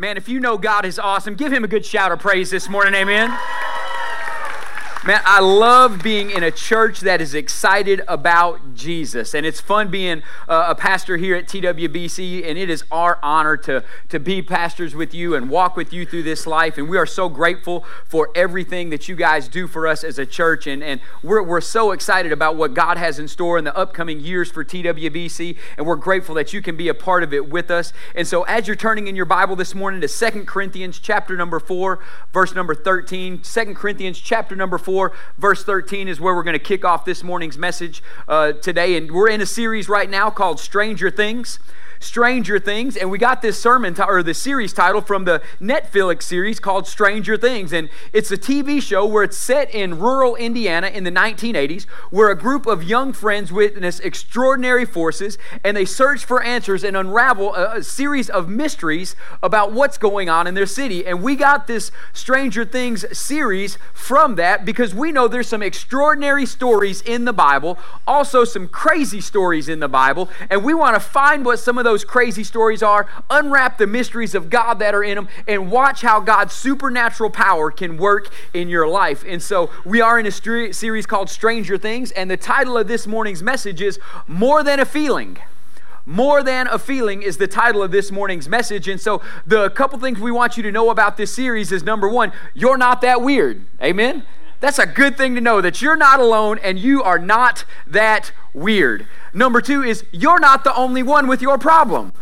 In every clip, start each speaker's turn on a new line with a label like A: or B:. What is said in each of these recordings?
A: Man, if you know God is awesome, give him a good shout of praise this morning. Amen. Man, I love being in a church that is excited about Jesus. And it's fun being a pastor here at TWBC. And it is our honor to, to be pastors with you and walk with you through this life. And we are so grateful for everything that you guys do for us as a church. And, and we're, we're so excited about what God has in store in the upcoming years for TWBC. And we're grateful that you can be a part of it with us. And so as you're turning in your Bible this morning to Second Corinthians chapter number 4, verse number 13, 2 Corinthians chapter number 4, 4, verse 13 is where we're going to kick off this morning's message uh, today. And we're in a series right now called Stranger Things. Stranger Things, and we got this sermon t- or the series title from the Netflix series called Stranger Things, and it's a TV show where it's set in rural Indiana in the 1980s, where a group of young friends witness extraordinary forces, and they search for answers and unravel a, a series of mysteries about what's going on in their city. And we got this Stranger Things series from that because we know there's some extraordinary stories in the Bible, also some crazy stories in the Bible, and we want to find what some of those those crazy stories are, unwrap the mysteries of God that are in them, and watch how God's supernatural power can work in your life. And so we are in a st- series called Stranger Things, and the title of this morning's message is More Than a Feeling. More than a feeling is the title of this morning's message. And so, the couple things we want you to know about this series is number one, you're not that weird. Amen? That's a good thing to know that you're not alone and you are not that weird. Number two is you're not the only one with your problem.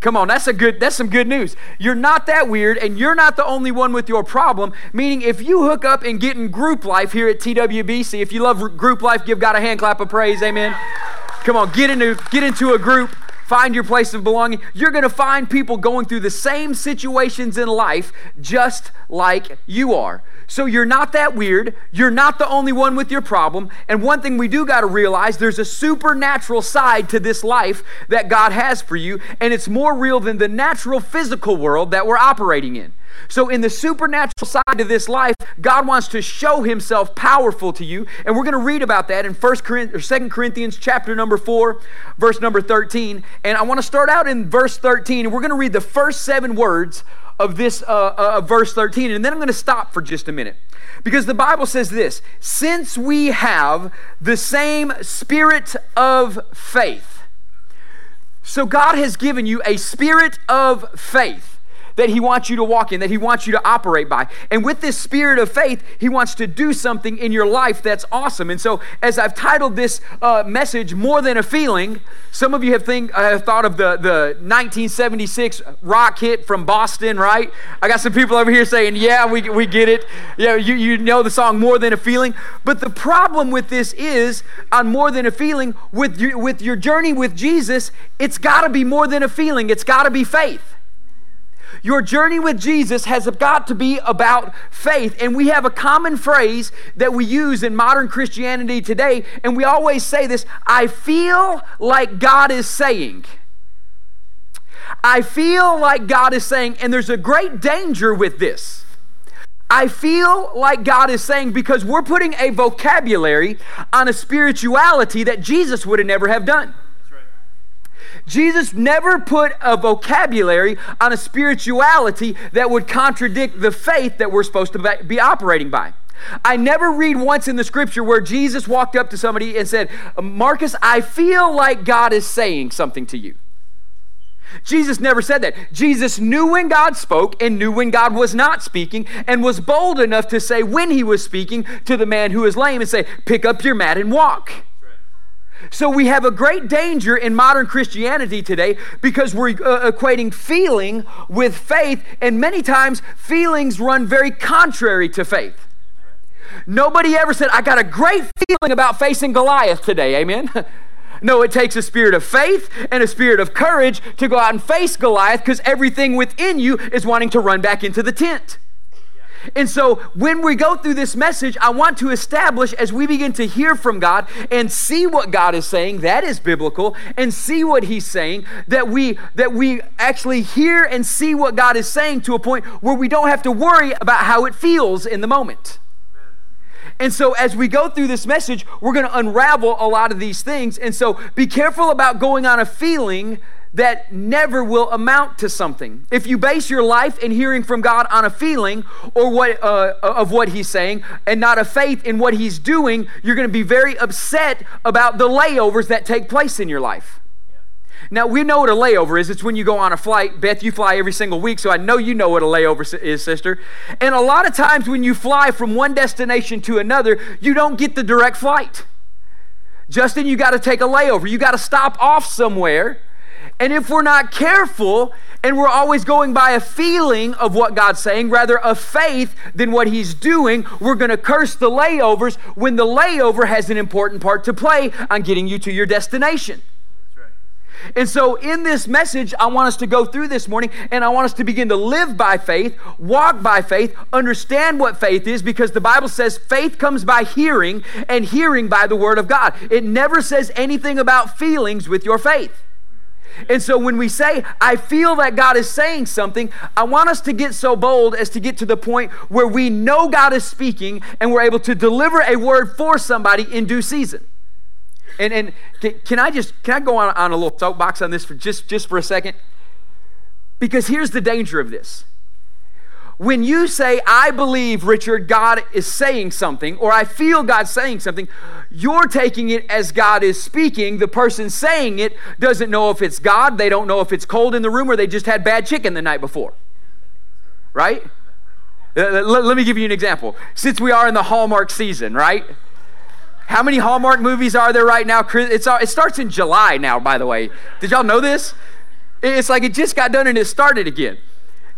A: Come on, that's a good that's some good news. You're not that weird and you're not the only one with your problem, meaning if you hook up and get in group life here at TWBC, if you love group life, give God a hand clap of praise. Amen. Come on, get into get into a group find your place of belonging. You're going to find people going through the same situations in life just like you are. So you're not that weird. You're not the only one with your problem. And one thing we do got to realize there's a supernatural side to this life that God has for you, and it's more real than the natural physical world that we're operating in. So, in the supernatural side of this life, God wants to show Himself powerful to you, and we're going to read about that in First Corinthians, or 2 Corinthians, chapter number four, verse number thirteen. And I want to start out in verse thirteen, and we're going to read the first seven words of this uh, uh, verse 13. And then I'm going to stop for just a minute. Because the Bible says this since we have the same spirit of faith. So God has given you a spirit of faith that He wants you to walk in, that He wants you to operate by. And with this spirit of faith, He wants to do something in your life that's awesome. And so, as I've titled this uh, message, More Than a Feeling, some of you have, think, uh, have thought of the, the 1976 rock hit from Boston, right? I got some people over here saying, Yeah, we, we get it. Yeah, you, you know the song More Than a Feeling. But the problem with this is, on More Than a Feeling, with with your journey with Jesus, it's got to be more than a feeling, it's got to be faith. Your journey with Jesus has got to be about faith. And we have a common phrase that we use in modern Christianity today, and we always say this I feel like God is saying. I feel like God is saying, and there's a great danger with this. I feel like God is saying because we're putting a vocabulary on a spirituality that Jesus would have never have done. Jesus never put a vocabulary on a spirituality that would contradict the faith that we're supposed to be operating by. I never read once in the scripture where Jesus walked up to somebody and said, Marcus, I feel like God is saying something to you. Jesus never said that. Jesus knew when God spoke and knew when God was not speaking and was bold enough to say when he was speaking to the man who is lame and say, Pick up your mat and walk. So we have a great danger in modern Christianity today because we're uh, equating feeling with faith, and many times feelings run very contrary to faith. Nobody ever said, I got a great feeling about facing Goliath today. Amen. No, it takes a spirit of faith and a spirit of courage to go out and face Goliath because everything within you is wanting to run back into the tent. And so when we go through this message, I want to establish as we begin to hear from God and see what God is saying, that is biblical, and see what he's saying, that we that we actually hear and see what God is saying to a point where we don't have to worry about how it feels in the moment. And so, as we go through this message, we're going to unravel a lot of these things. And so, be careful about going on a feeling that never will amount to something. If you base your life in hearing from God on a feeling or what uh, of what He's saying, and not a faith in what He's doing, you're going to be very upset about the layovers that take place in your life. Now, we know what a layover is. It's when you go on a flight. Beth, you fly every single week, so I know you know what a layover is, sister. And a lot of times when you fly from one destination to another, you don't get the direct flight. Justin, you got to take a layover. You got to stop off somewhere. And if we're not careful and we're always going by a feeling of what God's saying rather a faith than what He's doing, we're going to curse the layovers when the layover has an important part to play on getting you to your destination. And so, in this message, I want us to go through this morning and I want us to begin to live by faith, walk by faith, understand what faith is because the Bible says faith comes by hearing and hearing by the Word of God. It never says anything about feelings with your faith. And so when we say, I feel that God is saying something, I want us to get so bold as to get to the point where we know God is speaking and we're able to deliver a word for somebody in due season. And, and can, can I just can I go on, on a little soapbox on this for just, just for a second? Because here's the danger of this. When you say, I believe, Richard, God is saying something, or I feel God saying something, you're taking it as God is speaking. The person saying it doesn't know if it's God, they don't know if it's cold in the room, or they just had bad chicken the night before. Right? Uh, let, let me give you an example. Since we are in the Hallmark season, right? How many Hallmark movies are there right now? It's, it starts in July now, by the way. Did y'all know this? It's like it just got done and it started again.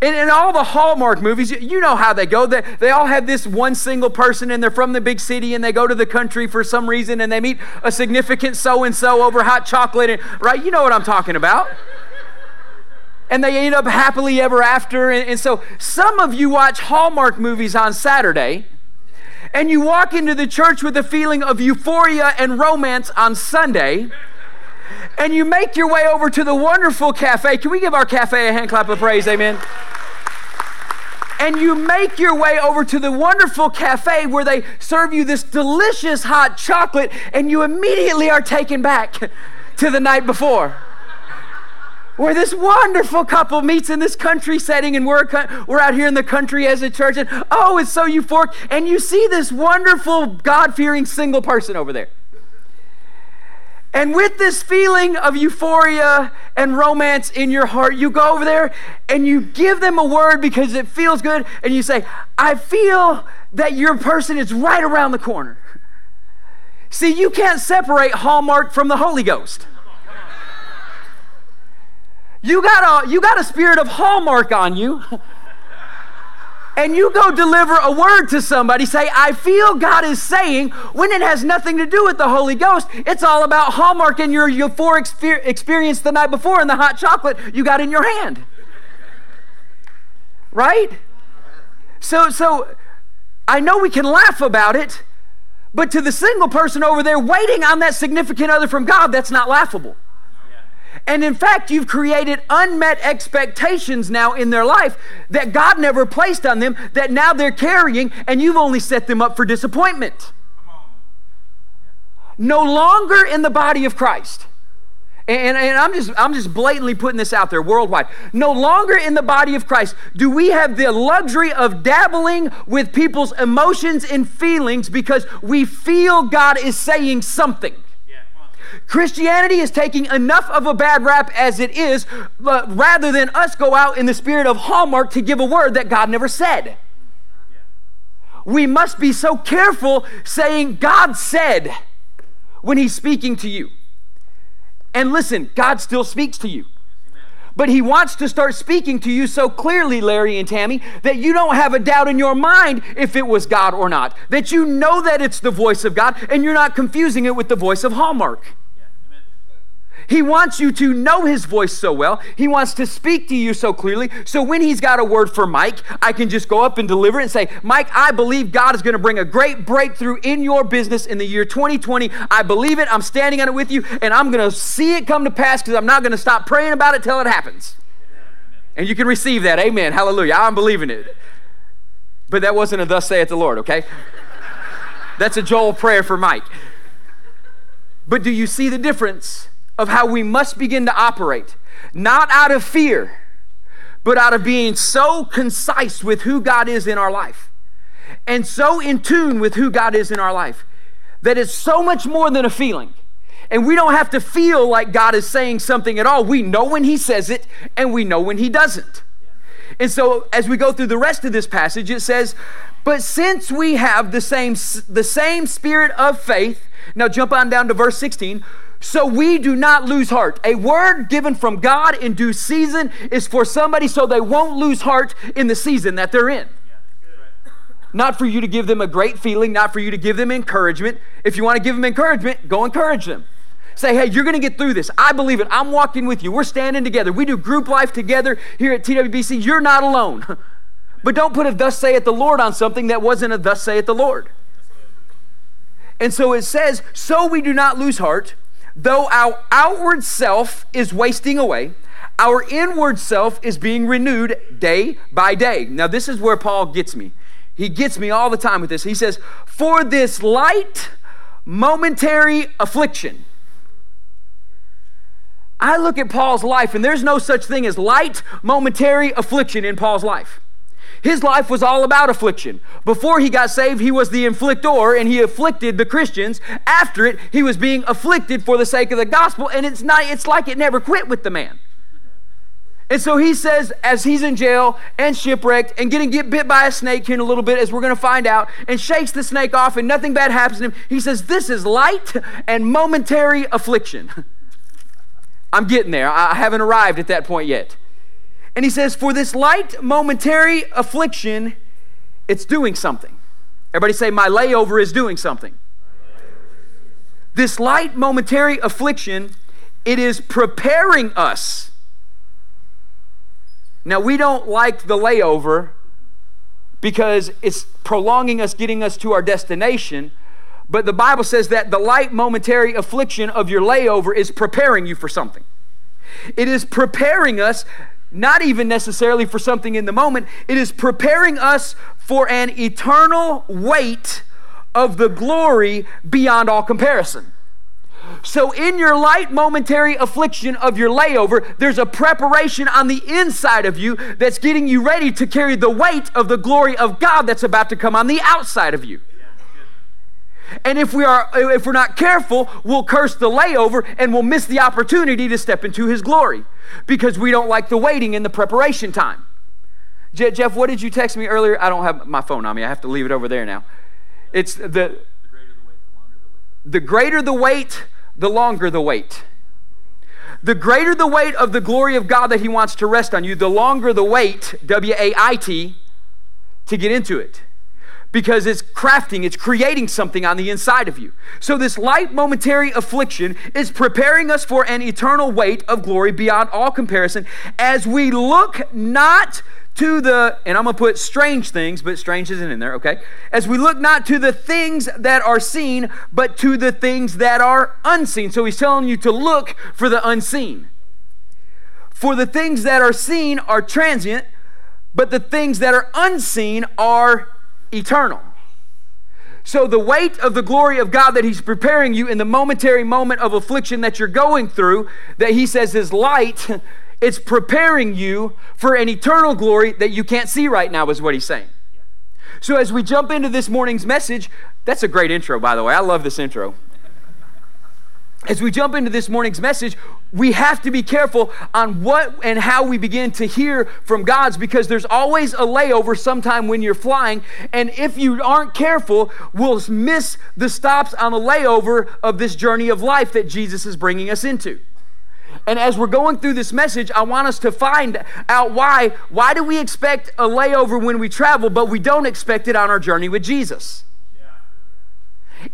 A: And in all the Hallmark movies, you know how they go. They, they all have this one single person and they're from the big city and they go to the country for some reason and they meet a significant so and so over hot chocolate. And, right? You know what I'm talking about. And they end up happily ever after. And, and so some of you watch Hallmark movies on Saturday and you walk into the church with a feeling of euphoria and romance on Sunday, and you make your way over to the wonderful cafe. Can we give our cafe a hand clap of praise? Amen. And you make your way over to the wonderful cafe where they serve you this delicious hot chocolate, and you immediately are taken back to the night before where this wonderful couple meets in this country setting, and we're, we're out here in the country as a church, and oh, it's so euphoric. And you see this wonderful, God fearing single person over there. And with this feeling of euphoria and romance in your heart, you go over there and you give them a word because it feels good, and you say, I feel that your person is right around the corner. See, you can't separate Hallmark from the Holy Ghost. You got a, you got a spirit of hallmark on you. and you go deliver a word to somebody, say, I feel God is saying, when it has nothing to do with the Holy Ghost, it's all about Hallmark and your euphoric experience the night before and the hot chocolate you got in your hand. Right? So, so I know we can laugh about it, but to the single person over there waiting on that significant other from God, that's not laughable. And in fact, you've created unmet expectations now in their life that God never placed on them that now they're carrying, and you've only set them up for disappointment. No longer in the body of Christ. And, and, I'm just I'm just blatantly putting this out there worldwide. No longer in the body of Christ do we have the luxury of dabbling with people's emotions and feelings because we feel God is saying something. Christianity is taking enough of a bad rap as it is, rather than us go out in the spirit of Hallmark to give a word that God never said. We must be so careful saying, God said, when He's speaking to you. And listen, God still speaks to you. But he wants to start speaking to you so clearly, Larry and Tammy, that you don't have a doubt in your mind if it was God or not. That you know that it's the voice of God and you're not confusing it with the voice of Hallmark. He wants you to know his voice so well. He wants to speak to you so clearly. So when he's got a word for Mike, I can just go up and deliver it and say, Mike, I believe God is going to bring a great breakthrough in your business in the year 2020. I believe it. I'm standing on it with you, and I'm going to see it come to pass because I'm not going to stop praying about it till it happens. And you can receive that. Amen. Hallelujah. I'm believing it. But that wasn't a thus saith the Lord, okay? That's a Joel prayer for Mike. But do you see the difference? Of how we must begin to operate, not out of fear, but out of being so concise with who God is in our life and so in tune with who God is in our life that it's so much more than a feeling. And we don't have to feel like God is saying something at all. We know when He says it and we know when He doesn't. And so as we go through the rest of this passage, it says, But since we have the same, the same spirit of faith, now jump on down to verse 16. So we do not lose heart. A word given from God in due season is for somebody so they won't lose heart in the season that they're in. Not for you to give them a great feeling, not for you to give them encouragement. If you want to give them encouragement, go encourage them. Say, hey, you're going to get through this. I believe it. I'm walking with you. We're standing together. We do group life together here at TWBC. You're not alone. But don't put a thus saith the Lord on something that wasn't a thus saith the Lord. And so it says, so we do not lose heart, though our outward self is wasting away, our inward self is being renewed day by day. Now, this is where Paul gets me. He gets me all the time with this. He says, For this light, momentary affliction I look at Paul's life, and there's no such thing as light, momentary affliction in Paul's life. His life was all about affliction. Before he got saved, he was the inflictor and he afflicted the Christians. After it, he was being afflicted for the sake of the gospel, and it's not it's like it never quit with the man. And so he says, as he's in jail and shipwrecked and getting get bit by a snake here in a little bit, as we're going to find out, and shakes the snake off and nothing bad happens to him, he says, This is light and momentary affliction. I'm getting there. I haven't arrived at that point yet. And he says, For this light momentary affliction, it's doing something. Everybody say, My layover is doing something. This light momentary affliction, it is preparing us. Now, we don't like the layover because it's prolonging us, getting us to our destination. But the Bible says that the light momentary affliction of your layover is preparing you for something. It is preparing us, not even necessarily for something in the moment, it is preparing us for an eternal weight of the glory beyond all comparison. So, in your light momentary affliction of your layover, there's a preparation on the inside of you that's getting you ready to carry the weight of the glory of God that's about to come on the outside of you. And if we are if we're not careful, we'll curse the layover and we'll miss the opportunity to step into his glory because we don't like the waiting and the preparation time. Jeff, what did you text me earlier? I don't have my phone on me. I have to leave it over there now. It's the the greater the weight, the longer the wait. The greater the weight of the glory of God that He wants to rest on you, the longer the wait, W A I T, to get into it because it's crafting, it's creating something on the inside of you. So, this light momentary affliction is preparing us for an eternal weight of glory beyond all comparison as we look not to the, and I'm gonna put strange things, but strange isn't in there, okay? As we look not to the things that are seen, but to the things that are unseen. So, he's telling you to look for the unseen. For the things that are seen are transient, but the things that are unseen are eternal. So, the weight of the glory of God that He's preparing you in the momentary moment of affliction that you're going through, that He says is light, it's preparing you for an eternal glory that you can't see right now, is what He's saying. So, as we jump into this morning's message, that's a great intro, by the way. I love this intro as we jump into this morning's message, we have to be careful on what and how we begin to hear from God's because there's always a layover sometime when you're flying. And if you aren't careful, we'll miss the stops on the layover of this journey of life that Jesus is bringing us into. And as we're going through this message, I want us to find out why. Why do we expect a layover when we travel, but we don't expect it on our journey with Jesus?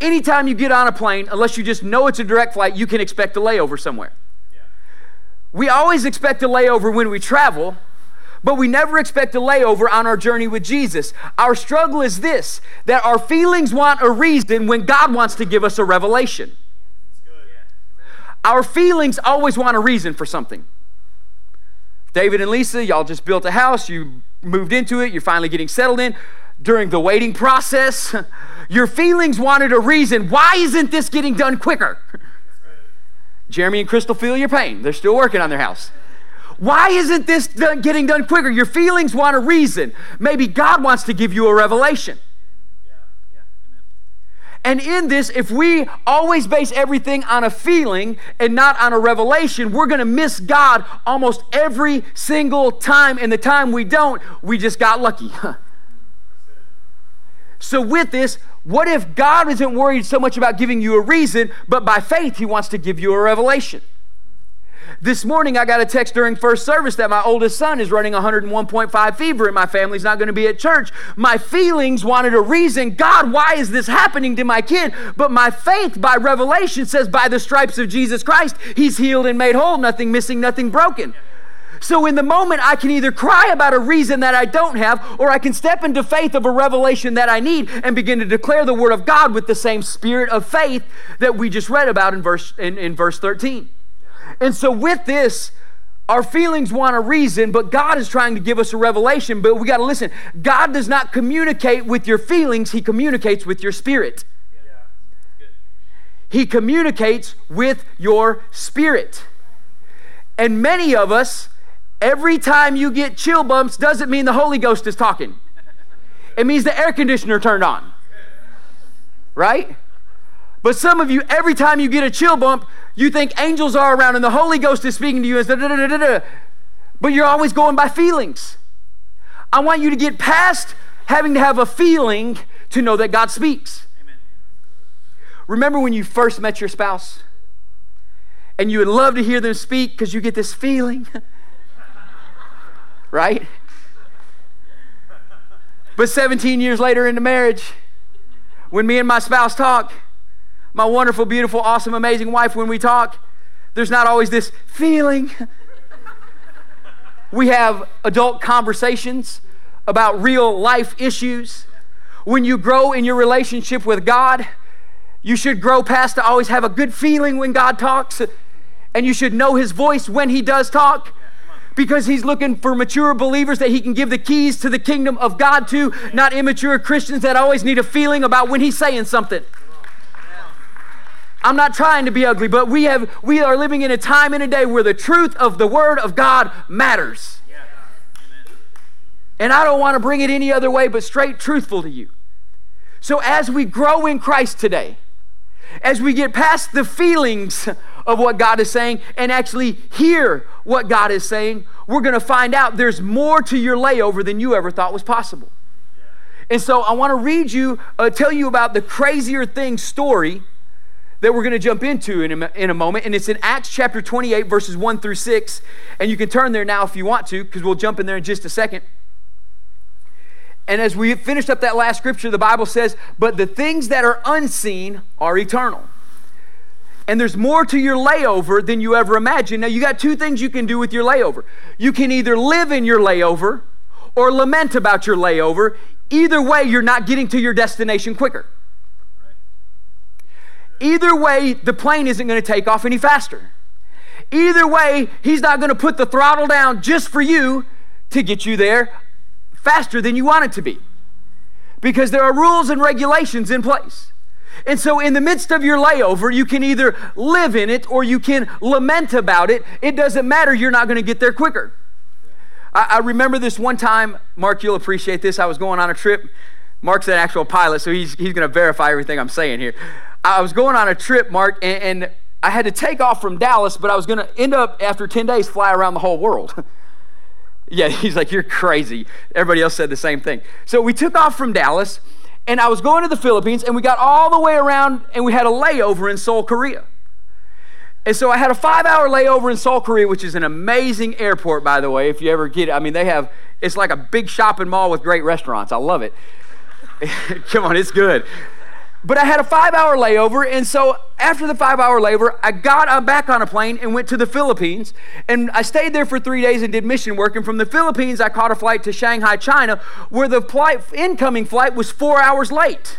A: Anytime you get on a plane, unless you just know it's a direct flight, you can expect a layover somewhere. Yeah. We always expect a layover when we travel, but we never expect a layover on our journey with Jesus. Our struggle is this that our feelings want a reason when God wants to give us a revelation. Our feelings always want a reason for something. David and Lisa, y'all just built a house, you moved into it, you're finally getting settled in. During the waiting process, Your feelings wanted a reason. Why isn't this getting done quicker? Jeremy and Crystal feel your pain. They're still working on their house. Why isn't this done, getting done quicker? Your feelings want a reason. Maybe God wants to give you a revelation. And in this, if we always base everything on a feeling and not on a revelation, we're going to miss God almost every single time. And the time we don't, we just got lucky. so, with this, what if God isn't worried so much about giving you a reason, but by faith, He wants to give you a revelation? This morning, I got a text during first service that my oldest son is running 101.5 fever and my family's not going to be at church. My feelings wanted a reason. God, why is this happening to my kid? But my faith by revelation says, by the stripes of Jesus Christ, he's healed and made whole, nothing missing, nothing broken. So, in the moment, I can either cry about a reason that I don't have, or I can step into faith of a revelation that I need and begin to declare the word of God with the same spirit of faith that we just read about in verse, in, in verse 13. And so, with this, our feelings want a reason, but God is trying to give us a revelation. But we got to listen. God does not communicate with your feelings, He communicates with your spirit. He communicates with your spirit. And many of us, every time you get chill bumps, doesn't mean the Holy Ghost is talking. It means the air conditioner turned on. Right? But some of you, every time you get a chill bump, you think angels are around and the Holy Ghost is speaking to you, and but you're always going by feelings. I want you to get past having to have a feeling to know that God speaks. Amen. Remember when you first met your spouse and you would love to hear them speak because you get this feeling, right? But 17 years later into marriage, when me and my spouse talk, my wonderful, beautiful, awesome, amazing wife, when we talk, there's not always this feeling. we have adult conversations about real life issues. When you grow in your relationship with God, you should grow past to always have a good feeling when God talks, and you should know His voice when He does talk because he's looking for mature believers that he can give the keys to the kingdom of God to, not immature Christians that always need a feeling about when he's saying something. I'm not trying to be ugly, but we have we are living in a time and a day where the truth of the word of God matters. And I don't want to bring it any other way but straight truthful to you. So as we grow in Christ today, as we get past the feelings of what God is saying and actually hear what God is saying, we're going to find out there's more to your layover than you ever thought was possible. And so I want to read you, uh, tell you about the crazier thing story that we're going to jump into in a, in a moment. And it's in Acts chapter 28, verses 1 through 6. And you can turn there now if you want to, because we'll jump in there in just a second. And as we finished up that last scripture, the Bible says, But the things that are unseen are eternal. And there's more to your layover than you ever imagined. Now, you got two things you can do with your layover. You can either live in your layover or lament about your layover. Either way, you're not getting to your destination quicker. Either way, the plane isn't going to take off any faster. Either way, he's not going to put the throttle down just for you to get you there faster than you want it to be. Because there are rules and regulations in place. And so, in the midst of your layover, you can either live in it or you can lament about it. It doesn't matter, you're not going to get there quicker. I, I, remember this one time, Mark, you'll appreciate this. I was going on a trip. Mark's an actual pilot, so he's, he's going to verify everything I'm saying here. I was going on a trip, Mark, and, and I had to take off from Dallas, but I was going to end up, after 10 days, fly around the whole world. yeah, he's like, You're crazy. Everybody else said the same thing. So we took off from Dallas, and I was going to the Philippines, and we got all the way around, and we had a layover in Seoul, Korea. And so I had a five hour layover in Seoul, Korea, which is an amazing airport, by the way, if you ever get it. I mean, they have, it's like a big shopping mall with great restaurants. I love it. Come on, it's good. But I had a five hour layover, and so after the five hour layover, I got back on a plane and went to the Philippines. And I stayed there for three days and did mission work. And from the Philippines, I caught a flight to Shanghai, China, where the flight, incoming flight was four hours late.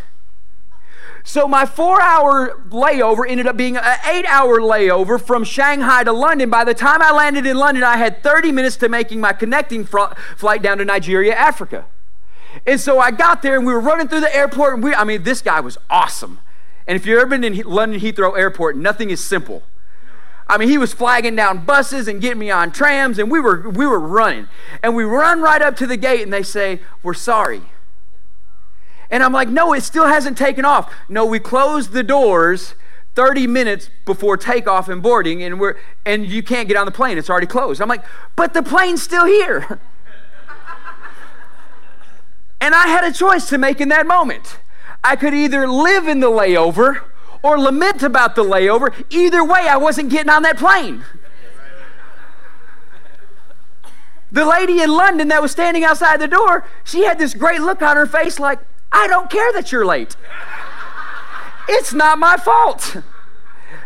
A: So my four hour layover ended up being an eight hour layover from Shanghai to London. By the time I landed in London, I had 30 minutes to making my connecting fr- flight down to Nigeria, Africa. And so I got there and we were running through the airport. And we, I mean, this guy was awesome. And if you've ever been in London Heathrow Airport, nothing is simple. I mean, he was flagging down buses and getting me on trams, and we were, we were running. And we run right up to the gate, and they say, We're sorry. And I'm like, No, it still hasn't taken off. No, we closed the doors 30 minutes before takeoff and boarding, and, we're, and you can't get on the plane. It's already closed. I'm like, But the plane's still here. and I had a choice to make in that moment. I could either live in the layover or lament about the layover. Either way, I wasn't getting on that plane. The lady in London that was standing outside the door, she had this great look on her face like, I don't care that you're late. It's not my fault.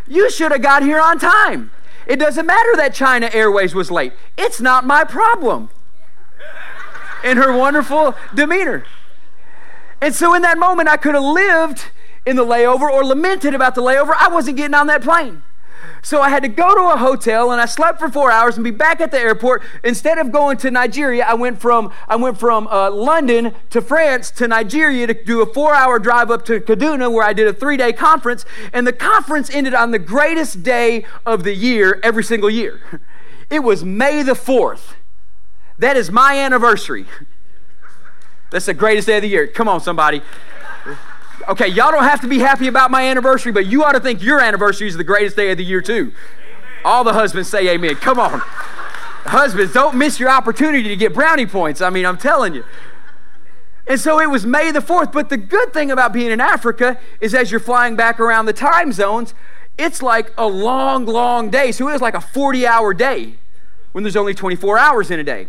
A: You should have got here on time. It doesn't matter that China Airways was late. It's not my problem. In her wonderful demeanor. And so, in that moment, I could have lived in the layover or lamented about the layover. I wasn't getting on that plane. So I had to go to a hotel and I slept for four hours and be back at the airport. Instead of going to Nigeria, I went from I went from uh, London to France to Nigeria to do a four-hour drive up to Kaduna, where I did a three-day conference. And the conference ended on the greatest day of the year every single year. It was May the fourth. That is my anniversary. That's the greatest day of the year. Come on, somebody. Okay, y'all don't have to be happy about my anniversary, but you ought to think your anniversary is the greatest day of the year, too. All the husbands say amen. Come on. Husbands, don't miss your opportunity to get brownie points. I mean, I'm telling you. And so it was May the 4th. But the good thing about being in Africa is as you're flying back around the time zones, it's like a long, long day. So it was like a 40 hour day when there's only 24 hours in a day.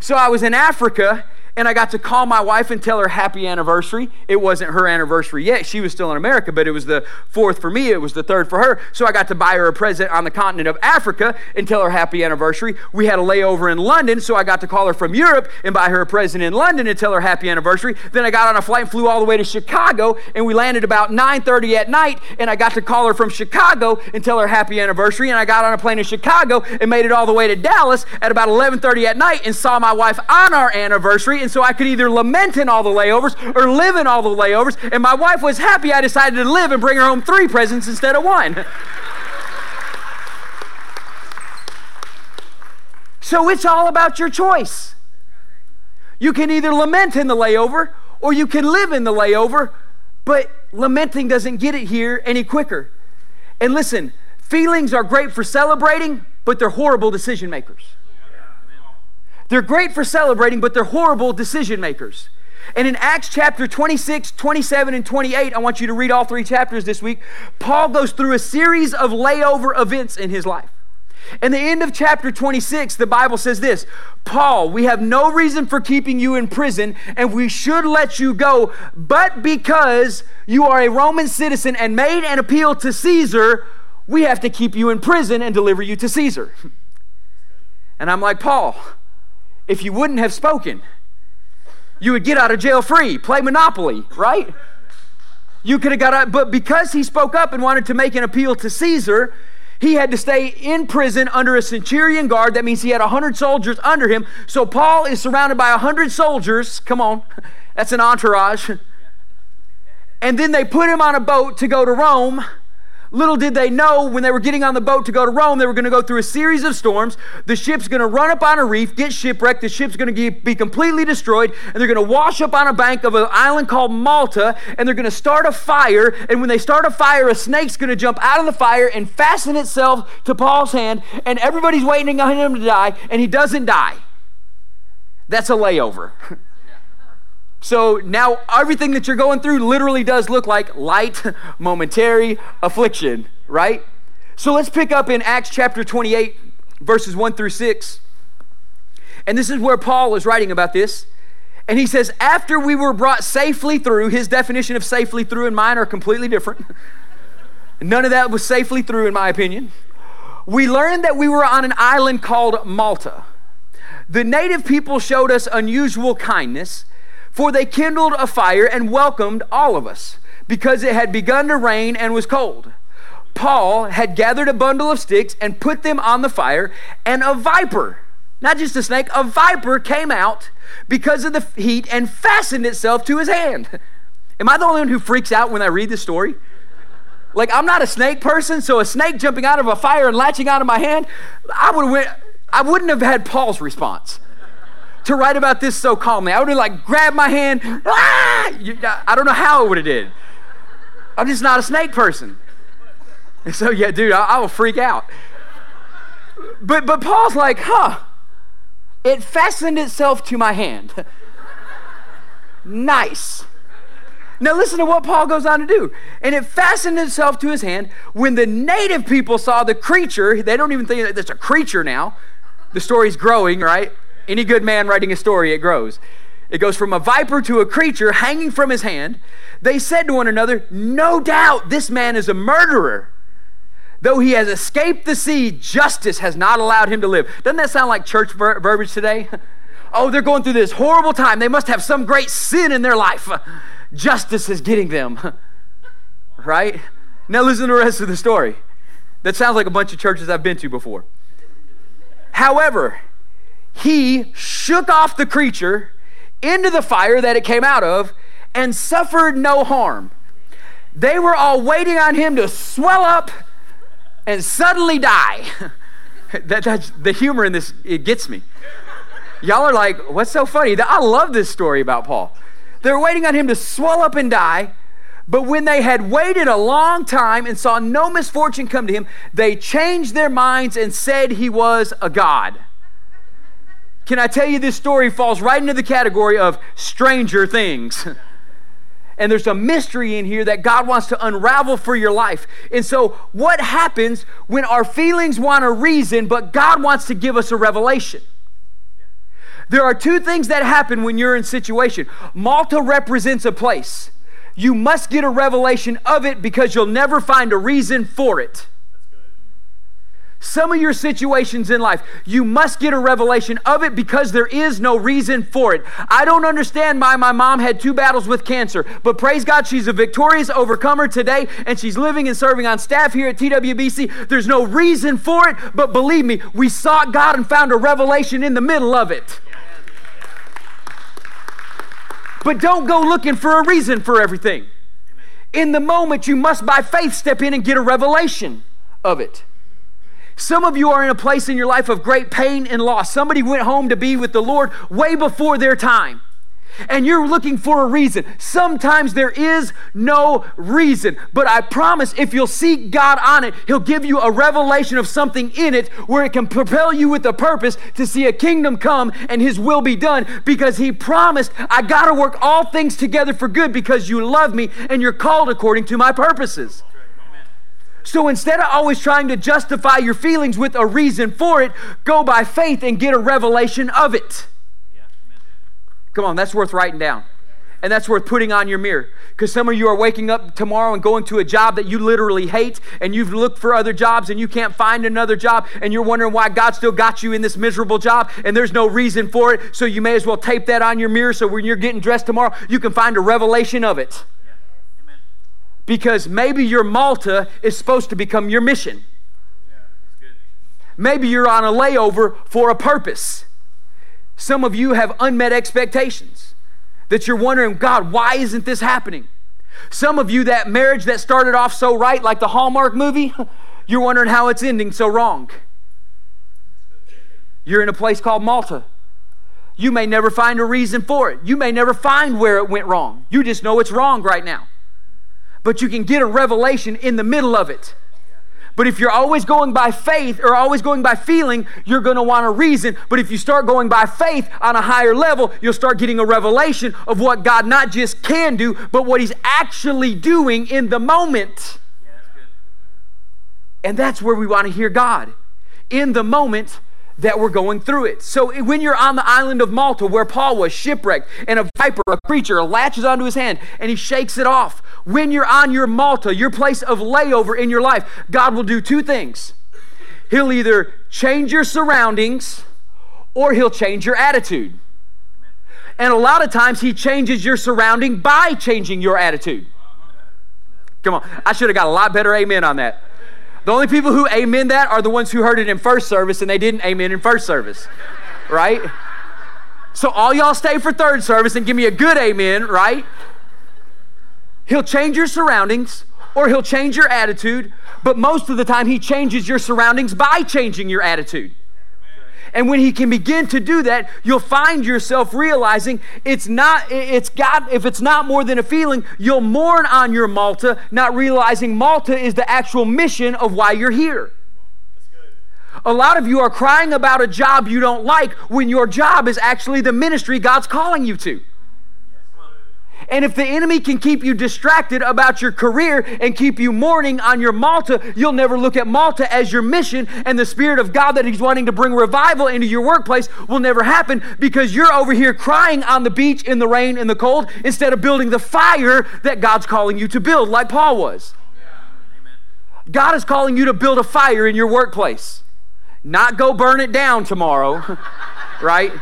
A: So I was in Africa and I got to call my wife and tell her happy anniversary. It wasn't her anniversary yet. She was still in America, but it was the fourth for me. It was the third for her. So I got to buy her a present on the continent of Africa and tell her happy anniversary. We had a layover in London, so I got to call her from Europe and buy her a present in London and tell her happy anniversary. Then I got on a flight and flew all the way to Chicago, and we landed about 9:30 at night, and I got to call her from Chicago and tell her happy anniversary. And I got on a plane in Chicago and made it all the way to Dallas at about 11:30 at night and saw my wife on our anniversary and so I could either lament in all the layovers or live in all the layovers. And my wife was happy I decided to live and bring her home three presents instead of one. so it's all about your choice. You can either lament in the layover or you can live in the layover, but lamenting doesn't get it here any quicker. And listen, feelings are great for celebrating, but they're horrible decision makers. They're great for celebrating, but they're horrible decision makers. And in Acts chapter 26, 27, and 28, I want you to read all three chapters this week. Paul goes through a series of layover events in his life. In the end of chapter 26, the Bible says this Paul, we have no reason for keeping you in prison, and we should let you go, but because you are a Roman citizen and made an appeal to Caesar, we have to keep you in prison and deliver you to Caesar. And I'm like, Paul, if you wouldn't have spoken. You would get out of jail free, play Monopoly, right? You could have got out, but because he spoke up and wanted to make an appeal to Caesar, he had to stay in prison under a centurion guard. That means he had 100 soldiers under him. So Paul is surrounded by 100 soldiers. Come on, that's an entourage. And then they put him on a boat to go to Rome. Little did they know when they were getting on the boat to go to Rome, they were going to go through a series of storms. The ship's going to run up on a reef, get shipwrecked. The ship's going to be completely destroyed, and they're going to wash up on a bank of an island called Malta, and they're going to start a fire. And when they start a fire, a snake's going to jump out of the fire and fasten itself to Paul's hand, and everybody's waiting on him to die, and he doesn't die. That's a layover. So now everything that you're going through literally does look like light, momentary affliction, right? So let's pick up in Acts chapter 28, verses 1 through 6. And this is where Paul is writing about this. And he says, After we were brought safely through, his definition of safely through and mine are completely different. None of that was safely through, in my opinion. We learned that we were on an island called Malta. The native people showed us unusual kindness for they kindled a fire and welcomed all of us, because it had begun to rain and was cold. Paul had gathered a bundle of sticks and put them on the fire, and a viper, not just a snake, a viper came out because of the heat and fastened itself to his hand. Am I the only one who freaks out when I read this story? Like I'm not a snake person, so a snake jumping out of a fire and latching out of my hand, I would went, I wouldn't have had Paul's response to write about this so calmly. I would have like grabbed my hand. Ah! I don't know how I would have did. I'm just not a snake person. And so yeah, dude, I, I will freak out. But but Paul's like, huh? It fastened itself to my hand. nice. Now, listen to what Paul goes on to do. And it fastened itself to his hand. When the native people saw the creature, they don't even think that it's a creature now. The story's growing, right? Any good man writing a story, it grows. It goes from a viper to a creature hanging from his hand. They said to one another, No doubt this man is a murderer. Though he has escaped the sea, justice has not allowed him to live. Doesn't that sound like church ver- verbiage today? oh, they're going through this horrible time. They must have some great sin in their life. Justice is getting them. right? Now, listen to the rest of the story. That sounds like a bunch of churches I've been to before. However, he shook off the creature into the fire that it came out of and suffered no harm. They were all waiting on him to swell up and suddenly die. that, that's the humor in this, it gets me. Y'all are like, what's so funny? I love this story about Paul. They're waiting on him to swell up and die. But when they had waited a long time and saw no misfortune come to him, they changed their minds and said he was a god. Can I tell you this story falls right into the category of stranger things? And there's a mystery in here that God wants to unravel for your life. And so, what happens when our feelings want a reason, but God wants to give us a revelation? There are two things that happen when you're in situation. Malta represents a place. You must get a revelation of it because you'll never find a reason for it. Some of your situations in life, you must get a revelation of it because there is no reason for it. I don't understand why my mom had two battles with cancer, but praise God, she's a victorious overcomer today and she's living and serving on staff here at TWBC. There's no reason for it, but believe me, we sought God and found a revelation in the middle of it. But don't go looking for a reason for everything. In the moment, you must by faith step in and get a revelation of it. Some of you are in a place in your life of great pain and loss. Somebody went home to be with the Lord way before their time. And you're looking for a reason. Sometimes there is no reason, but I promise if you'll seek God on it, He'll give you a revelation of something in it where it can propel you with a purpose to see a kingdom come and His will be done because He promised, I got to work all things together for good because you love me and you're called according to my purposes. So instead of always trying to justify your feelings with a reason for it, go by faith and get a revelation of it. Come on, that's worth writing down. And that's worth putting on your mirror. Because some of you are waking up tomorrow and going to a job that you literally hate, and you've looked for other jobs and you can't find another job, and you're wondering why God still got you in this miserable job, and there's no reason for it. So you may as well tape that on your mirror so when you're getting dressed tomorrow, you can find a revelation of it because maybe your Malta is supposed to become your mission. Maybe you're on a layover for a purpose. Some of you have unmet expectations that you're wondering, God, why isn't this happening? Some of you, that marriage that started off so right, like the Hallmark movie, you're wondering how it's ending so wrong. You're in a place called Malta. You may never find a reason for it. You may never find where it went wrong. You just know it's wrong right now but you can get a revelation in the middle of it. But if you're always going by faith or always going by feeling, you're going to want a reason. But if you start going by faith on a higher level, you'll start getting a revelation of what God not just can do, but what He's actually doing in the moment. Yeah, that's And that's where we want to hear God in the moment that we're going through it. So when you're on the island of Malta where Paul was shipwrecked and a viper, a creature, latches onto his hand and he shakes it off. When you're on your Malta, your place of layover in your life, God will do two things. He'll either change your surroundings or he'll change your attitude. And a lot of times he changes your surrounding by changing your attitude. Come on, I should have got a lot better amen on that. The only people who amen that are the ones who heard it in first service and they didn't amen in first service, right? So all y'all stay for third service and give me a good amen, right? He'll change your surroundings or he'll change your attitude, but most of the time he changes your surroundings by changing your attitude. And when he can begin to do that, you'll find yourself realizing it's not, it's God, if it's not more than a feeling, you'll mourn on your Malta, not realizing Malta is the actual mission of why you're here. A lot of you are crying about a job you don't like when your job is actually the ministry God's calling you to. And if the enemy can keep you distracted about your career and keep you mourning on your Malta, you'll never look at Malta as your mission, and the Spirit of God that He's wanting to bring revival into your workplace will never happen because you're over here crying on the beach in the rain in the cold instead of building the fire that God's calling you to build, like Paul was. God is calling you to build a fire in your workplace, not go burn it down tomorrow, right?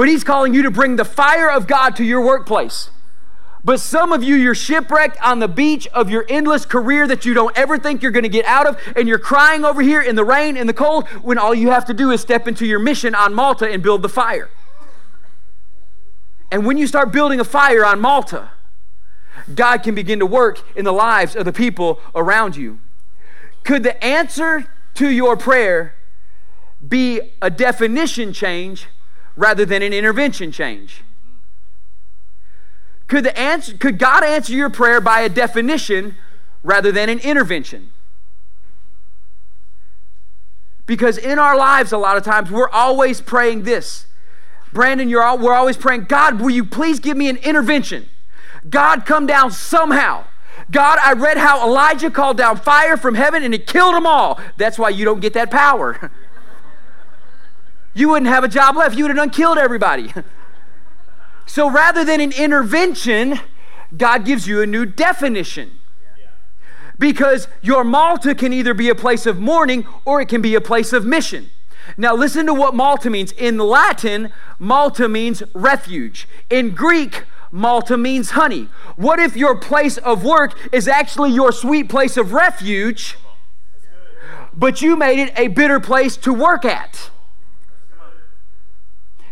A: But He's calling you to bring the fire of God to your workplace. But some of you, you're shipwrecked on the beach of your endless career that you don't ever think you're going to get out of, and you're crying over here in the rain, in the cold, when all you have to do is step into your mission on Malta and build the fire. And when you start building a fire on Malta, God can begin to work in the lives of the people around you. Could the answer to your prayer be a definition change rather than an intervention change? Could, the answer, could God answer your prayer by a definition rather than an intervention? Because in our lives, a lot of times, we're always praying this. Brandon, you're all, we're always praying, God, will you please give me an intervention? God, come down somehow. God, I read how Elijah called down fire from heaven and it killed them all. That's why you don't get that power. you wouldn't have a job left. You would have done killed everybody. so rather than an intervention, God gives you a new definition. Because your Malta can either be a place of mourning or it can be a place of mission. Now, listen to what Malta means. In Latin, Malta means refuge. In Greek, Malta means honey. What if your place of work is actually your sweet place of refuge, but you made it a bitter place to work at?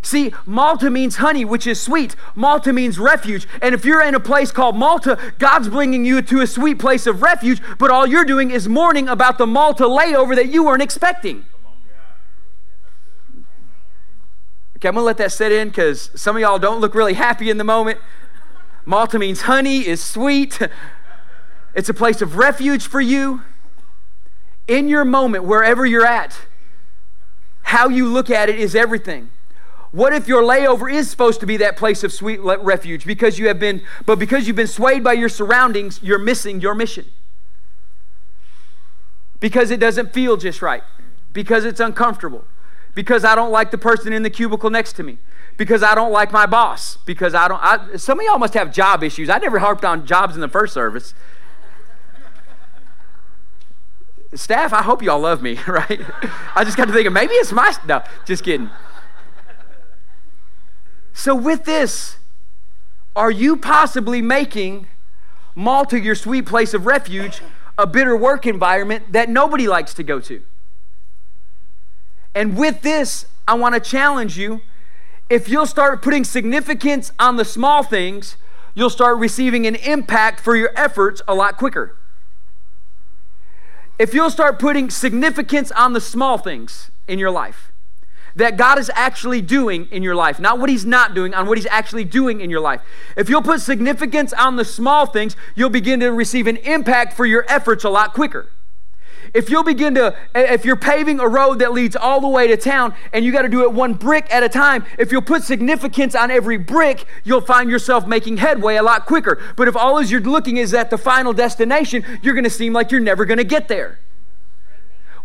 A: See, Malta means honey, which is sweet. Malta means refuge. And if you're in a place called Malta, God's bringing you to a sweet place of refuge, but all you're doing is mourning about the Malta layover that you weren't expecting. Okay, I'm going to let that sit in because some of y'all don't look really happy in the moment. Malta means honey, is sweet. It's a place of refuge for you. In your moment, wherever you're at, how you look at it is everything. What if your layover is supposed to be that place of sweet refuge because you have been, but because you've been swayed by your surroundings, you're missing your mission? Because it doesn't feel just right, because it's uncomfortable, because I don't like the person in the cubicle next to me, because I don't like my boss, because I don't. I, some of y'all must have job issues. I never harped on jobs in the first service. Staff, I hope y'all love me, right? I just got to thinking maybe it's my. No, just kidding. So, with this, are you possibly making Malta, your sweet place of refuge, a bitter work environment that nobody likes to go to? And with this, I want to challenge you. If you'll start putting significance on the small things, you'll start receiving an impact for your efforts a lot quicker. If you'll start putting significance on the small things in your life that God is actually doing in your life, not what He's not doing, on what He's actually doing in your life. If you'll put significance on the small things, you'll begin to receive an impact for your efforts a lot quicker if you'll begin to, if you're paving a road that leads all the way to town and you got to do it one brick at a time, if you'll put significance on every brick, you'll find yourself making headway a lot quicker. But if all you're looking is at the final destination, you're going to seem like you're never going to get there.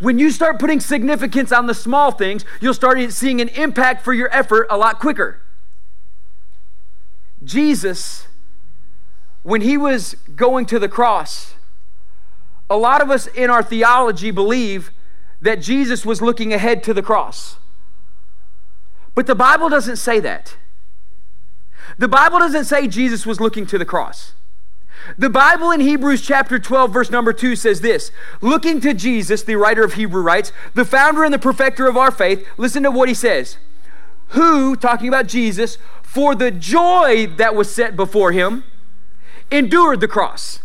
A: When you start putting significance on the small things, you'll start seeing an impact for your effort a lot quicker. Jesus, when he was going to the cross, a lot of us in our theology believe that Jesus was looking ahead to the cross. But the Bible doesn't say that. The Bible doesn't say Jesus was looking to the cross. The Bible in Hebrews chapter 12, verse number 2 says this Looking to Jesus, the writer of Hebrew writes, the founder and the perfecter of our faith, listen to what he says. Who, talking about Jesus, for the joy that was set before him, endured the cross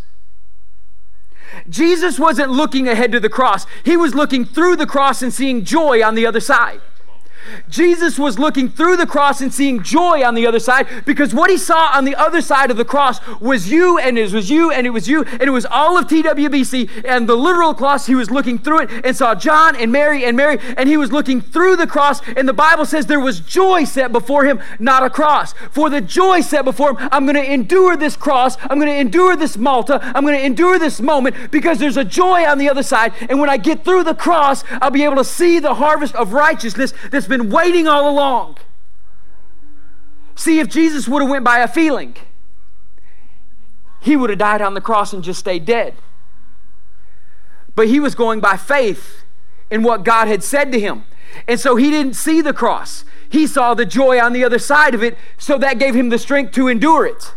A: Jesus wasn't looking ahead to the cross, he was looking through the cross and seeing joy on the other side. Jesus was looking through the cross and seeing joy on the other side because what he saw on the other side of the cross was you and it was you and it was you and it was all of TWBC and the literal cross. He was looking through it and saw John and Mary and Mary and he was looking through the cross and the Bible says there was joy set before him, not a cross. For the joy set before him, I'm going to endure this cross. I'm going to endure this Malta. I'm going to endure this moment because there's a joy on the other side. And when I get through the cross, I'll be able to see the harvest of righteousness that's been been waiting all along. See, if Jesus would have went by a feeling, he would have died on the cross and just stayed dead. But he was going by faith in what God had said to him. And so he didn't see the cross. He saw the joy on the other side of it, so that gave him the strength to endure it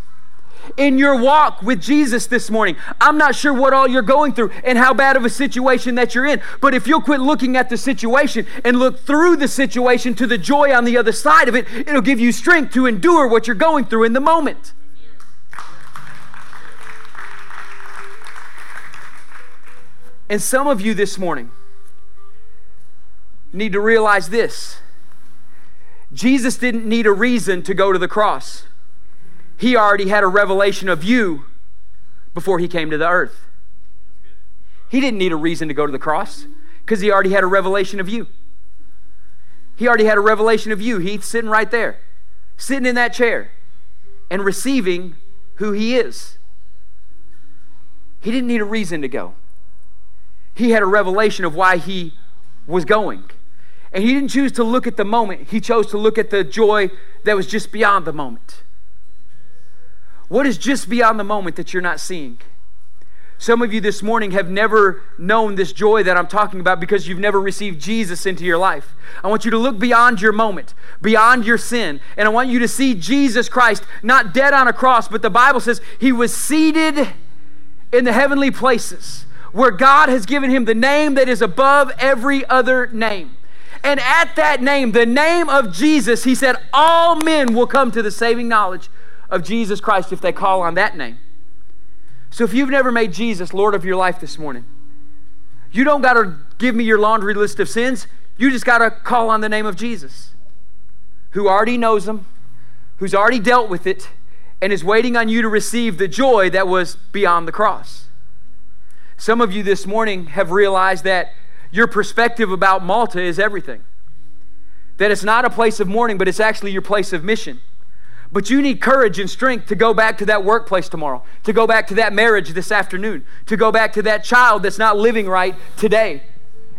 A: in your walk with Jesus this morning. I'm not sure what all you're going through and how bad of a situation that you're in, but if you'll quit looking at the situation and look through the situation to the joy on the other side of it, it'll give you strength to endure what you're going through in the moment. And some of you this morning need to realize this Jesus didn't need a reason to go to the cross he already had a revelation of you before he came to the earth. He didn't need a reason to go to the cross because he already had a revelation of you. He already had a revelation of you. He's sitting right there, sitting in that chair and receiving who he is. He didn't need a reason to go. He had a revelation of why he was going. And he didn't choose to look at the moment, he chose to look at the joy that was just beyond the moment. What is just beyond the moment that you're not seeing? Some of you this morning have never known this joy that I'm talking about because you've never received Jesus into your life. I want you to look beyond your moment, beyond your sin, and I want you to see Jesus Christ not dead on a cross, but the Bible says he was seated in the heavenly places where God has given him the name that is above every other name. And at that name, the name of Jesus, he said, all men will come to the saving knowledge of Jesus Christ if they call on that name. So if you've never made Jesus Lord of your life this morning, you don't got to give me your laundry list of sins. You just got to call on the name of Jesus, who already knows them, who's already dealt with it, and is waiting on you to receive the joy that was beyond the cross. Some of you this morning have realized that your perspective about Malta is everything. That it's not a place of mourning, but it's actually your place of mission. But you need courage and strength to go back to that workplace tomorrow, to go back to that marriage this afternoon, to go back to that child that's not living right today.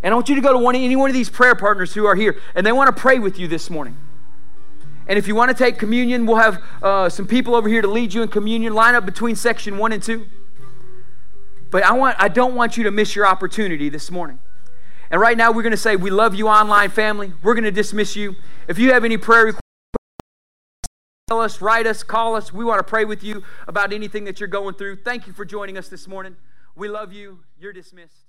A: And I want you to go to one, any one of these prayer partners who are here, and they want to pray with you this morning. And if you want to take communion, we'll have uh, some people over here to lead you in communion. Line up between section one and two. But I want, I don't want you to miss your opportunity this morning. And right now, we're going to say, We love you, online family. We're going to dismiss you. If you have any prayer requests, Tell us, write us, call us. We want to pray with you about anything that you're going through. Thank you for joining us this morning. We love you. You're dismissed.